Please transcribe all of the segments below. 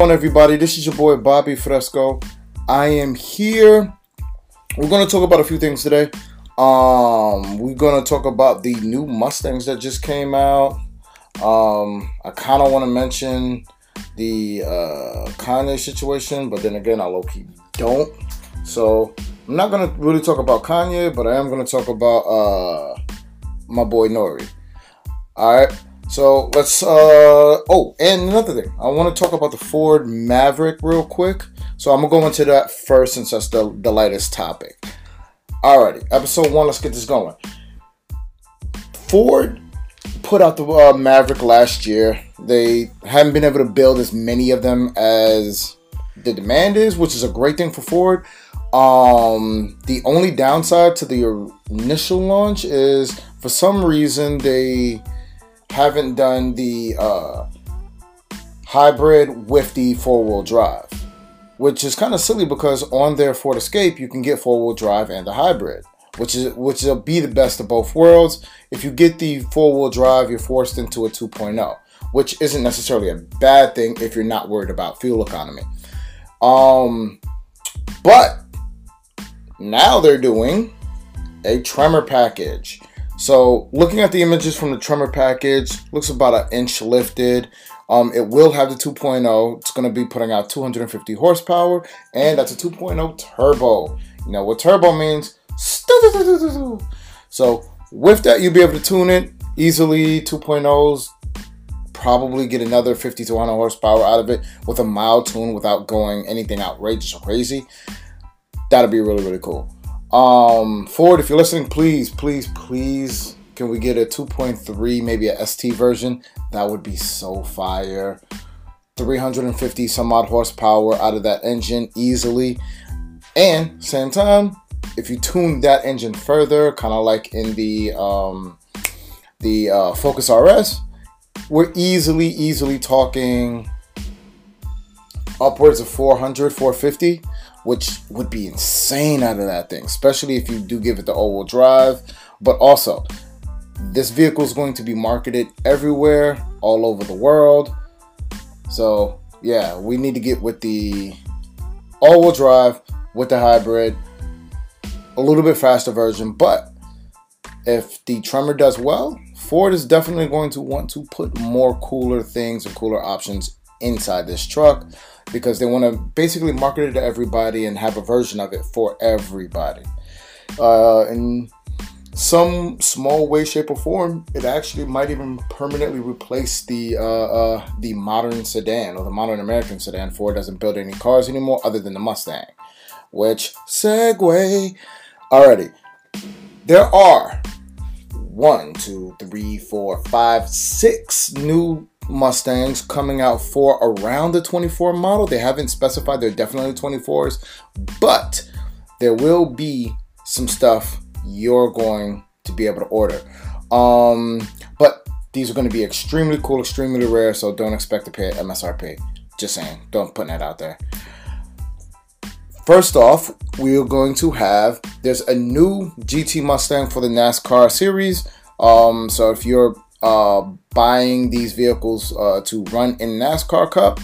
on everybody? This is your boy bobby fresco. I am here. We're going to talk about a few things today. Um we're going to talk about the new mustangs that just came out. Um i kind of want to mention the uh kanye situation but then again i low-key don't. So i'm not going to really talk about kanye but i am going to talk about uh my boy nori. All right so let's. Uh, oh, and another thing, I want to talk about the Ford Maverick real quick. So I'm gonna go into that first since that's the, the lightest topic. Alrighty, episode one. Let's get this going. Ford put out the uh, Maverick last year. They haven't been able to build as many of them as the demand is, which is a great thing for Ford. Um, the only downside to the initial launch is for some reason they haven't done the uh, hybrid with the four wheel drive, which is kind of silly because on their Ford Escape you can get four wheel drive and the hybrid, which is which will be the best of both worlds. If you get the four wheel drive, you're forced into a 2.0, which isn't necessarily a bad thing if you're not worried about fuel economy. Um, but now they're doing a Tremor package so looking at the images from the Tremor package, looks about an inch lifted. Um, it will have the 2.0. It's going to be putting out 250 horsepower, and that's a 2.0 turbo. You know what turbo means? So with that, you'll be able to tune it easily. 2.0s probably get another 50 to 100 horsepower out of it with a mild tune without going anything outrageous or crazy. That'll be really really cool. Um, Ford, if you're listening, please, please, please, can we get a 2.3, maybe a ST version? That would be so fire. 350 some odd horsepower out of that engine easily. And same time, if you tune that engine further, kind of like in the um, the uh, Focus RS, we're easily, easily talking upwards of 400, 450 which would be insane out of that thing, especially if you do give it the all-wheel drive. But also, this vehicle is going to be marketed everywhere, all over the world. So yeah, we need to get with the all-wheel drive with the hybrid, a little bit faster version. But if the Tremor does well, Ford is definitely going to want to put more cooler things and cooler options inside this truck because they want to basically market it to everybody and have a version of it for everybody. Uh, in some small way, shape, or form, it actually might even permanently replace the uh, uh, the modern sedan or the modern American sedan. Ford doesn't build any cars anymore other than the Mustang. Which segue already. There are one, two, three, four, five, six new Mustangs coming out for around the 24 model. They haven't specified they're definitely 24s, but there will be some stuff you're going to be able to order. Um, but these are going to be extremely cool, extremely rare, so don't expect to pay MSRP. Just saying, don't put that out there. First off, we are going to have there's a new GT Mustang for the NASCAR series. Um, so if you're uh, buying these vehicles uh, to run in NASCAR Cup,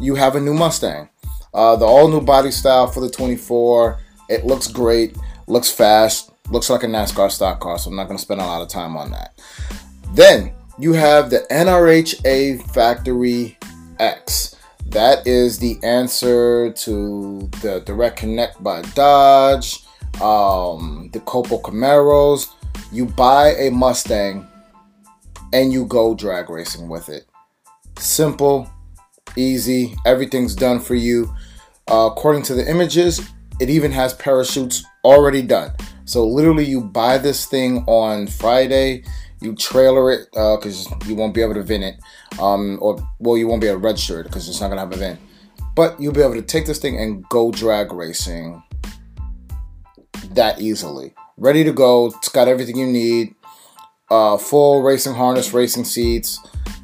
you have a new Mustang. Uh, the all new body style for the 24. It looks great, looks fast, looks like a NASCAR stock car, so I'm not going to spend a lot of time on that. Then you have the NRHA Factory X. That is the answer to the Direct Connect by Dodge, um, the Copo Camaros. You buy a Mustang and you go drag racing with it. Simple, easy, everything's done for you. Uh, according to the images, it even has parachutes already done. So literally, you buy this thing on Friday, you trailer it because uh, you won't be able to VIN it, um, or well, you won't be able to register it because it's not gonna have a VIN. But you'll be able to take this thing and go drag racing that easily. Ready to go. It's got everything you need uh, full racing harness, racing seats.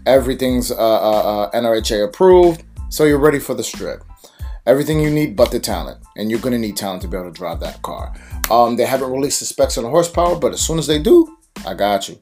Everything's uh, uh, uh NRHA approved, so you're ready for the strip. Everything you need but the talent, and you're gonna need talent to be able to drive that car. Um, they haven't released the specs on the horsepower, but as soon as they do, I got you.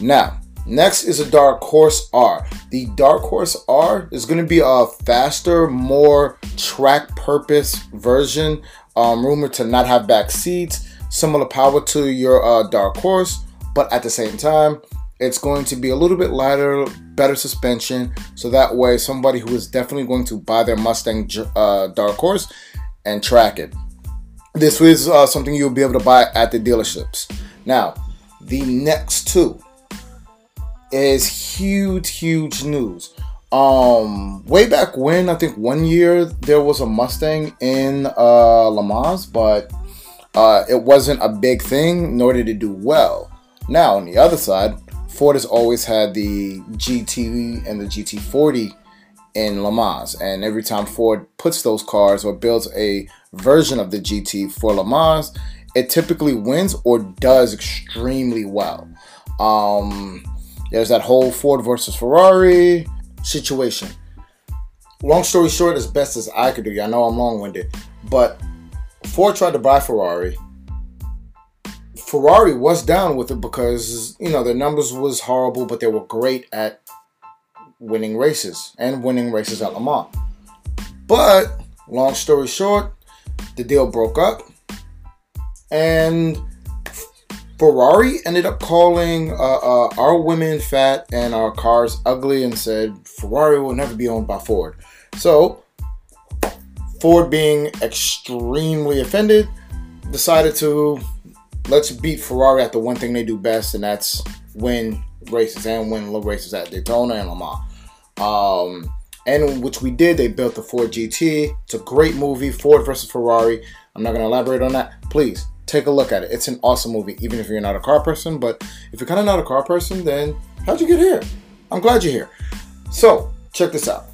Now, Next is a Dark Horse R. The Dark Horse R is going to be a faster, more track purpose version, um, rumored to not have back seats, similar power to your uh, Dark Horse, but at the same time, it's going to be a little bit lighter, better suspension, so that way somebody who is definitely going to buy their Mustang uh, Dark Horse and track it. This is uh, something you'll be able to buy at the dealerships. Now, the next two is huge, huge news. Um, way back when, I think one year there was a Mustang in uh, but uh, it wasn't a big thing, nor did it do well. Now, on the other side, Ford has always had the GT and the GT40 in Le Mans, and every time Ford puts those cars or builds a version of the GT for Le Mans, it typically wins or does extremely well. Um, there's that whole Ford versus Ferrari situation. Long story short, as best as I could do, I know I'm long winded, but Ford tried to buy Ferrari. Ferrari was down with it because you know their numbers was horrible, but they were great at winning races and winning races at Le Mans. But long story short, the deal broke up, and Ferrari ended up calling uh, uh, our women fat and our cars ugly and said Ferrari will never be owned by Ford. So, Ford, being extremely offended, decided to let's beat Ferrari at the one thing they do best, and that's win races and win low races at Daytona and Le Mans. Um, and which we did. They built the Ford GT. It's a great movie, Ford versus Ferrari. I'm not going to elaborate on that. Please take a look at it. It's an awesome movie, even if you're not a car person. But if you're kind of not a car person, then how'd you get here? I'm glad you're here. So check this out.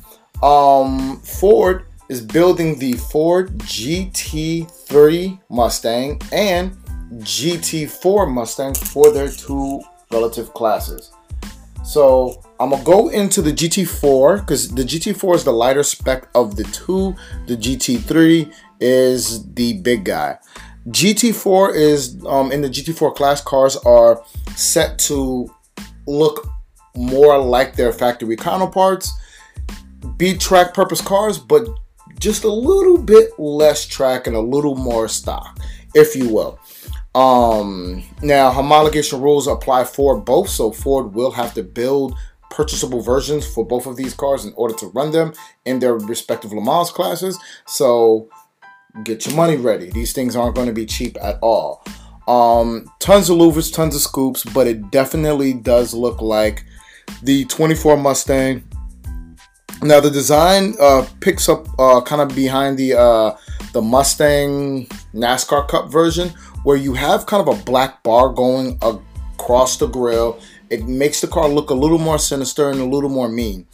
Um, Ford is building the Ford GT3 Mustang and GT4 Mustang for their two relative classes. So I'm gonna go into the GT4 because the GT4 is the lighter spec of the two. The GT3 is the big guy. GT4 is um, in the GT4 class cars are set to look more like their factory counterparts, be track purpose cars, but just a little bit less track and a little more stock, if you will. Um, now, homologation rules apply for both, so Ford will have to build purchasable versions for both of these cars in order to run them in their respective Le Mans classes. So get your money ready. These things aren't going to be cheap at all. Um, tons of louvers, tons of scoops, but it definitely does look like the 24 Mustang. Now the design uh, picks up uh, kind of behind the uh, the Mustang NASCAR Cup version, where you have kind of a black bar going across the grill. It makes the car look a little more sinister and a little more mean.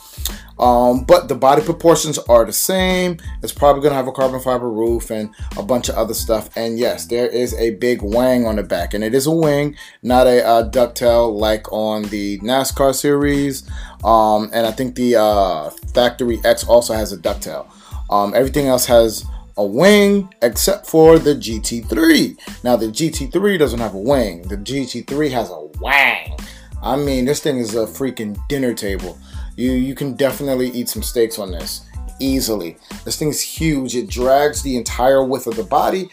Um, but the body proportions are the same. It's probably going to have a carbon fiber roof and a bunch of other stuff. And yes, there is a big wang on the back. And it is a wing, not a uh, ducktail like on the NASCAR series. Um, and I think the uh, Factory X also has a ducktail. Um, everything else has a wing except for the GT3. Now, the GT3 doesn't have a wing, the GT3 has a wang. I mean, this thing is a freaking dinner table. You you can definitely eat some steaks on this easily. This thing's huge. It drags the entire width of the body,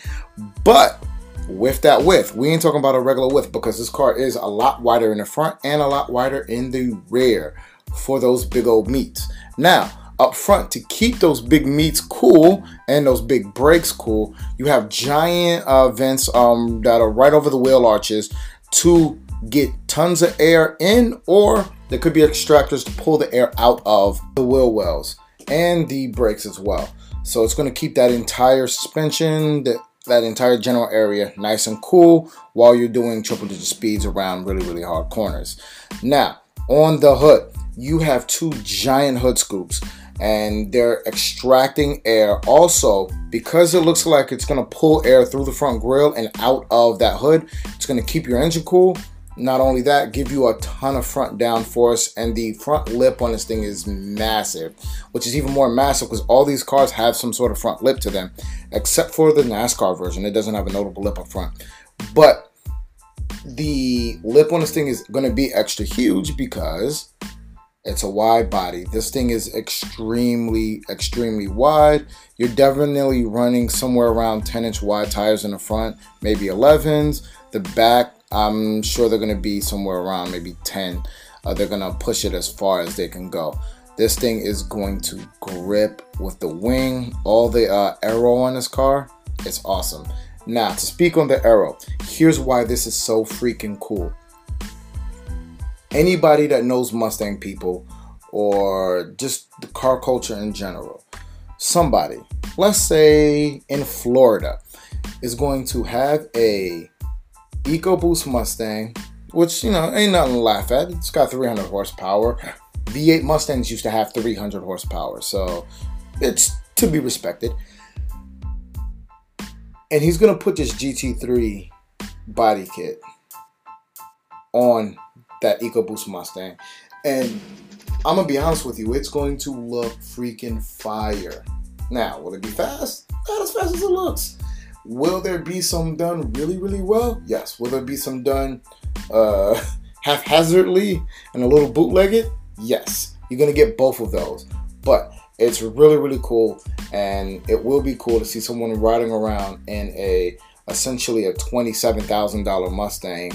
but with that width, we ain't talking about a regular width because this car is a lot wider in the front and a lot wider in the rear for those big old meats. Now, up front to keep those big meats cool and those big brakes cool, you have giant uh, vents um, that are right over the wheel arches to get tons of air in, or there could be extractors to pull the air out of the wheel wells and the brakes as well. So it's going to keep that entire suspension, that, that entire general area nice and cool while you're doing triple digit speeds around really, really hard corners. Now, on the hood, you have two giant hood scoops and they're extracting air. Also because it looks like it's going to pull air through the front grille and out of that hood it's going to keep your engine cool. Not only that give you a ton of front downforce and the front lip on this thing is massive which is even more massive because all these cars have some sort of front lip to them except for the nascar version. It doesn't have a notable lip up front. But the lip on this thing is going to be extra huge because it's a wide body. This thing is extremely, extremely wide. You're definitely running somewhere around 10 inch wide tires in the front, maybe 11s. The back, I'm sure they're going to be somewhere around maybe 10. Uh, they're going to push it as far as they can go. This thing is going to grip with the wing, all the uh, aero on this car. It's awesome. Now, to speak on the aero, here's why this is so freaking cool anybody that knows Mustang people or just the car culture in general, somebody, let's say in Florida, is going to have a EcoBoost Mustang, which you know ain't nothing to laugh at. It's got 300 horsepower. V8 Mustangs used to have 300 horsepower, so it's to be respected. And he's gonna put this GT3 body kit on that EcoBoost Mustang. And I'm gonna be honest with you, it's going to look freaking fire. Now, will it be fast? Not as fast as it looks. Will there be some done really, really well? Yes. Will there be some done uh, haphazardly and a little bootlegged? Yes. You're gonna get both of those. But it's really, really cool, and it will be cool to see someone riding around in a essentially a twenty-seven thousand dollar Mustang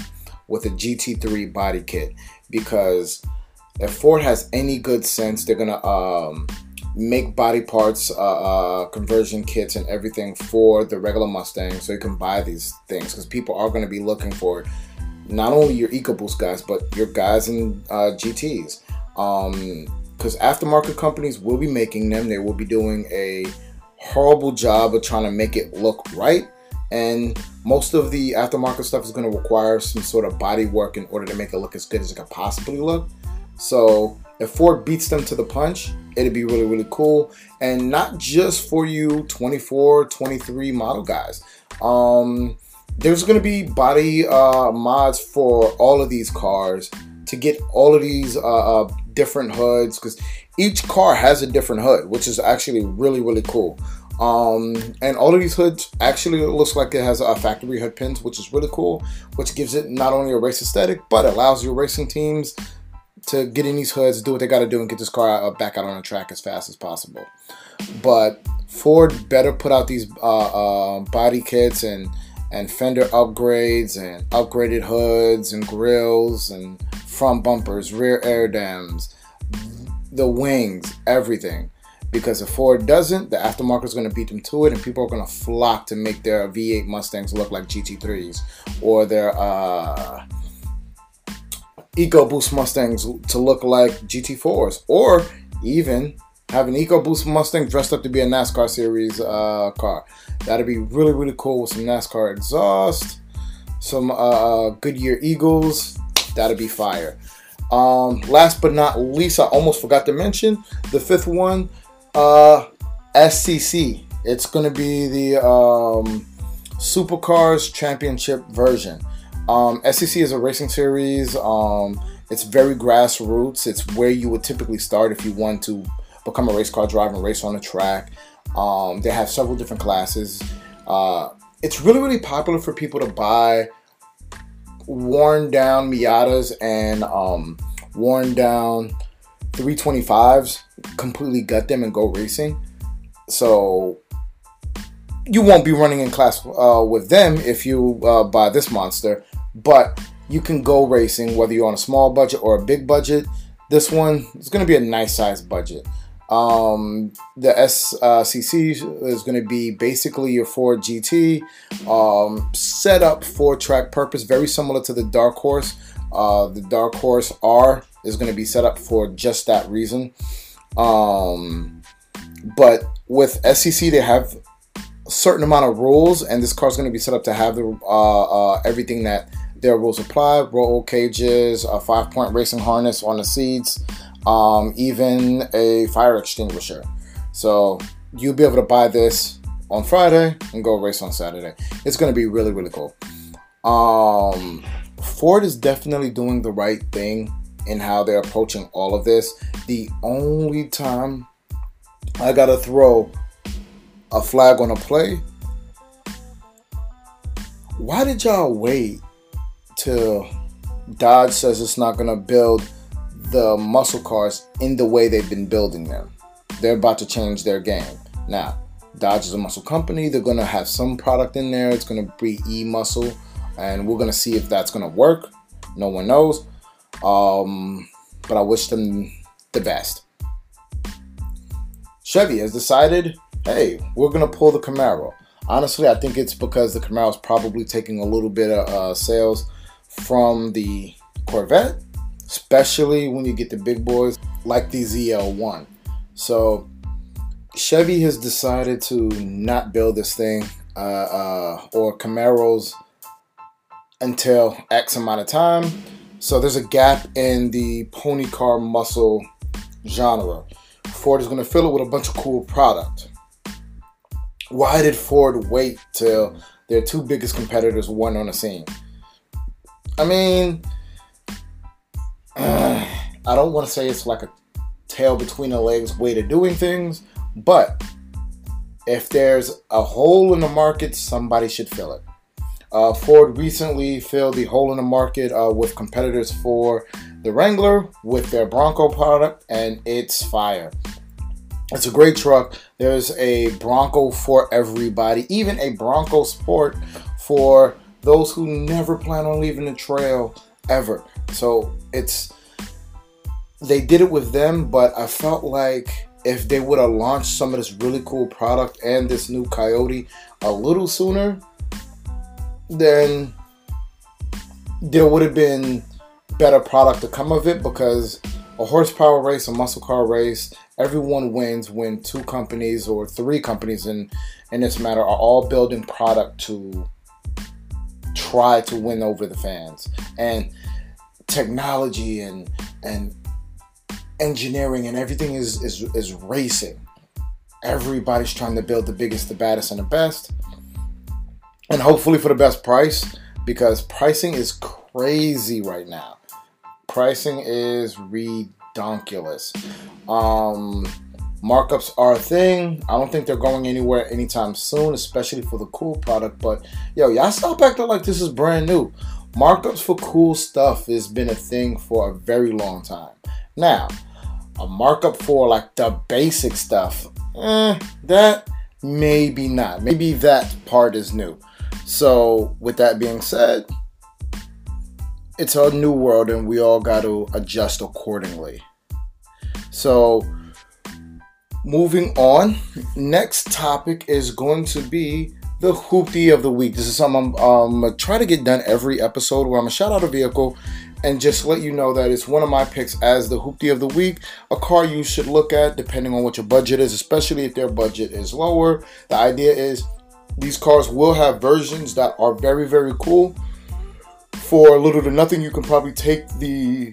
with a GT3 body kit because if Ford has any good sense, they're gonna um, make body parts, uh, uh, conversion kits, and everything for the regular Mustang, so you can buy these things because people are gonna be looking for not only your EcoBoost guys, but your guys in uh, GTS. Because um, aftermarket companies will be making them, they will be doing a horrible job of trying to make it look right and most of the aftermarket stuff is going to require some sort of body work in order to make it look as good as it could possibly look. So if Ford beats them to the punch, it'd be really, really cool. And not just for you 24, 23 model guys. Um, there's going to be body uh, mods for all of these cars to get all of these uh, uh, different hoods because each car has a different hood, which is actually really, really cool. Um, and all of these hoods actually looks like it has a factory hood pins, which is really cool, which gives it not only a race aesthetic, but allows your racing teams to get in these hoods, do what they got to do, and get this car out, back out on the track as fast as possible. But Ford better put out these uh, uh, body kits and and fender upgrades and upgraded hoods and grills and front bumpers, rear air dams, the wings, everything because if Ford doesn't, the aftermarket is going to beat them to it, and people are going to flock to make their V8 Mustangs look like GT3s or their uh, EcoBoost Mustangs to look like GT4s, or even have an EcoBoost Mustang dressed up to be a NASCAR series uh, car. That'd be really, really cool with some NASCAR exhaust, some uh, uh, Goodyear Eagles. That'd be fire. Um, last but not least, I almost forgot to mention the fifth one uh, SCC. It's going to be the um, Supercars Championship version. Um, SCC is a racing series. Um, it's very grassroots. It's where you would typically start if you want to become a race car driver and race on the track. Um, they have several different classes. Uh, it's really, really popular for people to buy worn down Miatas and um, worn down 325s, completely gut them and go racing. So you won't be running in class uh, with them if you uh, buy this monster, but you can go racing whether you're on a small budget or a big budget. This one is going to be a nice size budget. Um, the SCC is going to be basically your Ford GT, um, set up for track purpose, very similar to the Dark Horse. Uh, the Dark Horse R is going to be set up for just that reason. Um, but with SEC, they have a certain amount of rules, and this car is going to be set up to have the uh, uh, everything that their rules apply: roll cages, a five-point racing harness on the seats, um, even a fire extinguisher. So you'll be able to buy this on Friday and go race on Saturday. It's going to be really, really cool. Um, Ford is definitely doing the right thing in how they're approaching all of this. The only time I gotta throw a flag on a play, why did y'all wait till Dodge says it's not to build the muscle cars in the way they've been building them. They're about to change their game. Now, Dodge is a muscle company. They're to have some product in there. It's to be e muscle, and we're to see if that's to work. No one knows. Um, but I wish them the best. Chevy has decided hey, we're to pull the Camaro. Honestly, I think it's because the Camaro is probably taking a little bit of uh, sales from the Corvette, especially when you get the big boys like the ZL1. So Chevy has decided to not build this thing uh, uh, or Camaros until X amount of time. So there's a gap in the pony car muscle genre. Ford is going to fill it with a bunch of cool product. Why did Ford wait till their two biggest competitors weren't on the scene? I mean, uh, I don't want to say it's like a tail between the legs way to doing things, but if there's a hole in the market, somebody should fill it. Uh, Ford recently filled the hole in the market uh, with competitors for the Wrangler with their Bronco product, and it's fire. It's a great truck. There's a Bronco for everybody, even a Bronco Sport for those who never plan on leaving the trail ever. So it's they did it with them, but I felt like if they would have launched some of this really cool product and this new Coyote a little sooner, then there would have been better product to come of it because a horsepower race, a muscle car race, everyone wins when two companies or three companies in in this matter are all building product to try to win over the fans. And technology and and engineering and everything is is, is racing. Everybody's trying to build the biggest, the baddest, and the best. And hopefully for the best price because pricing is crazy right now pricing is redonkulous. Um, markups are a thing. I don't think they're going anywhere anytime soon, especially for the cool product. But yo, y'all stop acting like this is brand new. Markups for cool stuff has been a thing for a very long time. Now, a markup for like the basic stuff, eh, that maybe not. Maybe that part is new. So, with that being said, it's a new world and we all got to adjust accordingly. So, moving on, next topic is going to be the hoopty of the week. This is something I'm um, try to get done every episode where I'm gonna shout out a vehicle and just let you know that it's one of my picks as the hoopty of the week. A car you should look at depending on what your budget is, especially if their budget is lower. The idea is these cars will have versions that are very, very cool for little to nothing, you can probably take the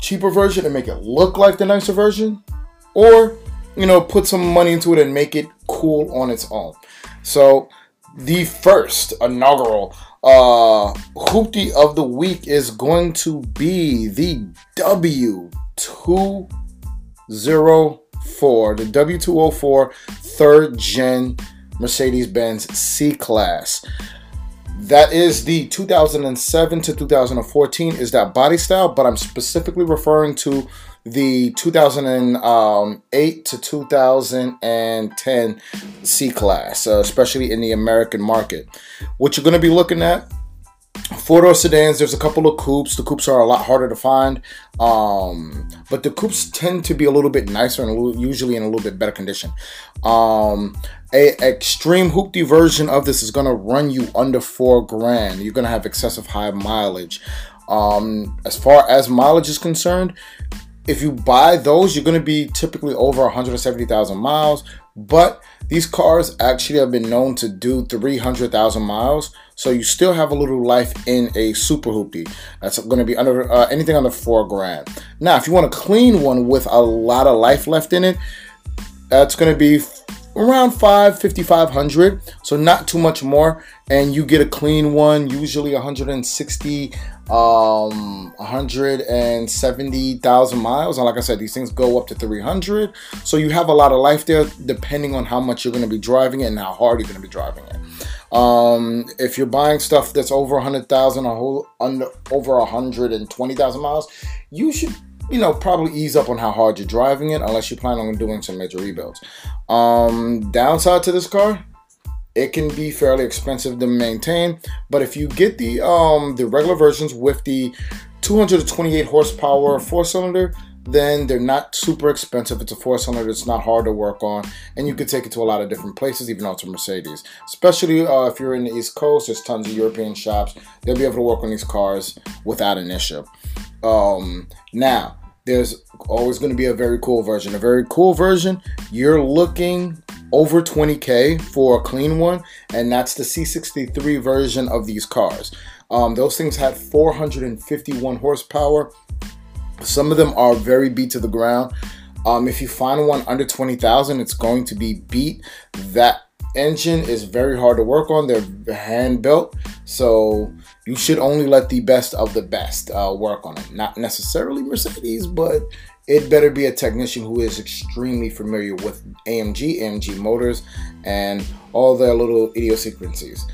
cheaper version and make it look like the nicer version, or you know, put some money into it and make it cool on its own. So, the first inaugural uh hoopty of the week is going to be the W204, the W204 third gen Mercedes Benz C Class. That is the 2007 to 2014 is that body style, but I'm specifically referring to the 2008 to 2010 C class, uh, especially in the American market. What you're going to be looking at four door sedans there's a couple of coupes the coupes are a lot harder to find um, but the coupes tend to be a little bit nicer and usually in a little bit better condition um, a extreme hoopty version of this is to run you under four grand you're to have excessive high mileage um, as far as mileage is concerned if you buy those you're to be typically over 170000 miles but these cars actually have been known to do 300,000 miles, so you still have a little life in a super hoopty. That's going to be under uh, anything under four grand. Now, if you want a clean one with a lot of life left in it, that's going to be around 5 5500 so not too much more. And you get a clean one usually 160 um 170,000 miles. And like I said these things go up to 300 so you have a lot of life there depending on how much you're going to be driving it and how hard you're going to be driving it. Um, if you're buying stuff that's over 100,000 a whole under over 120,000 miles, you should you know probably ease up on how hard you're driving it unless you plan on doing some major rebuilds. Um, downside to this car, it can be fairly expensive to maintain, but if you get the um the regular versions with the 228 horsepower four cylinder, then they're not super expensive. It's a four cylinder, it's not hard to work on, and you can take it to a lot of different places, even though Mercedes. Especially uh, if you're in the East Coast, there's tons of European shops. They'll be able to work on these cars without an issue. Um, now, there's always going to be a very cool version. A very cool version, you're looking over 20k for a clean one, and that's the C63 version of these cars. Um, those things had 451 horsepower some of them are very beat to the ground. Um, if you find one under 20,000, it's going to be beat. That engine is very hard to work on. They're hand built, so you should only let the best of the best uh, work on it. Not necessarily Mercedes, but it better be a technician who is extremely familiar with AMG, AMG motors, and all their little idiosyncrasies.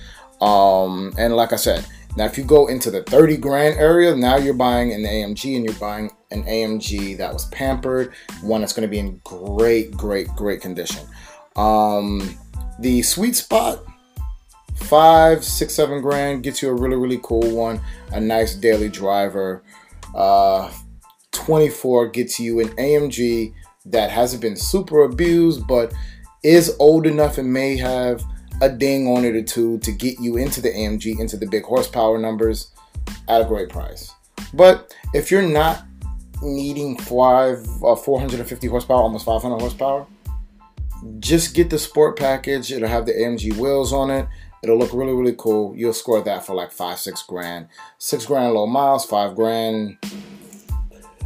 Um, and like I said, now, if you go into the 30 grand area, now you're buying an AMG and you're buying an AMG that was pampered, one that's going to be in great, great, great condition. Um, the sweet spot, five, six, seven grand gets you a really, really cool one, a nice daily driver. Uh, 24 gets you an AMG that hasn't been super abused, but is old enough and may have a ding on it or two to get you into the AMG, into the big horsepower numbers at a great price. But if you're not needing five, uh, 450 horsepower, almost 500 horsepower, just get the sport package. It'll have the AMG wheels on it. It'll look really, really cool. You'll score that for like five, six grand. Six grand low miles, five grand,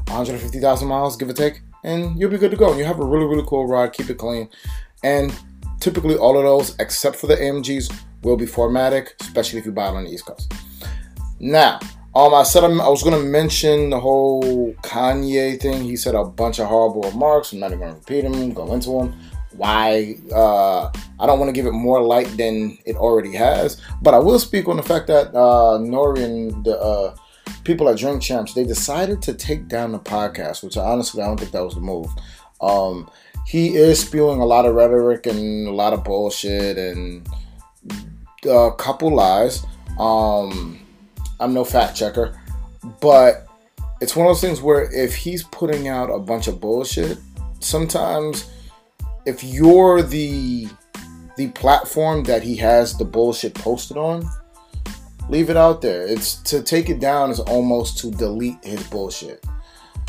150,000 miles, give or take. And you'll be good to go. You have a really, really cool ride. Keep it clean. And Typically, all of those, except for the AMGs, will be 4MATIC, especially if you buy it on the East Coast. Now, um, I said I'm, i was going to mention the whole Kanye thing. He said a bunch of horrible remarks. I'm not even going to repeat them, go into them. Why? Uh, I don't want to give it more light than it already has. But I will speak on the fact that uh, Nori and the uh, people at Drink Champs, they decided to take down the podcast, which I honestly I don't think that was the move. Um, he is spewing a lot of rhetoric and a lot of bullshit and a couple lies. Um, I'm no fact checker, but it's one of those things where if he's putting out a bunch of bullshit, sometimes if you're the the platform that he has the bullshit posted on, leave it out there. It's to take it down is almost to delete his bullshit.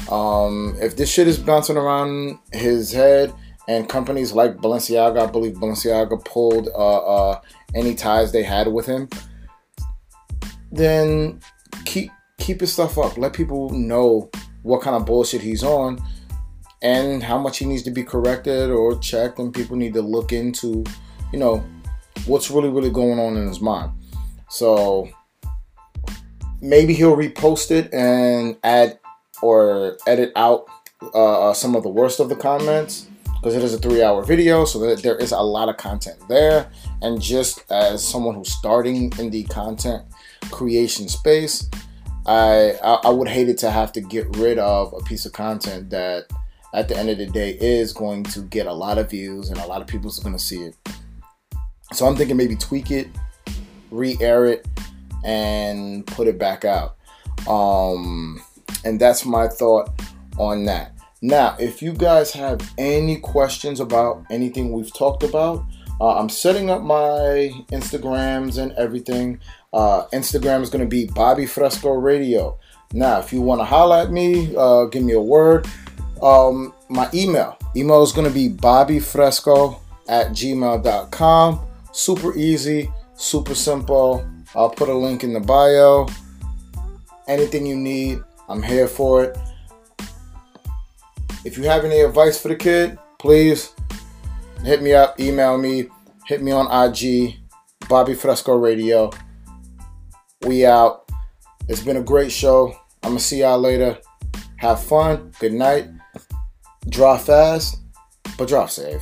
Um, if this shit is bouncing around his head and companies like Balenciaga, I believe Balenciaga pulled uh, uh, any ties they had with him, then keep keep his stuff up. Let people know what kind of bullshit he's on and how much he needs to be corrected or checked, and people need to look into, you know, what's really really going on in his mind. So maybe he'll repost it and add or edit out uh, uh, some of the worst of the comments because it is a three hour video so that there is a lot of content there and just as someone who's starting in the content creation space I, I would hate it to have to get rid of a piece of content that at the end of the day is going to get a lot of views and a lot of people are going to see it so i'm thinking maybe tweak it re-air it and put it back out um and that's my thought on that. Now, if you guys have any questions about anything we've talked about, uh, I'm setting up my Instagrams and everything. Uh, Instagram is going to be Bobby Fresco Radio. Now, if you want to holler at me, uh, give me a word. Um, my email. Email is going to be bobbyfresco at gmail.com. Super easy, super simple. I'll put a link in the bio. Anything you need, I'm here for it. If you have any advice for the kid, please hit me up, email me, hit me on IG, Bobby Fresco Radio. We out. It's been a great show. I'm going to see y'all later. Have fun. Good night. Draw fast, but drop safe.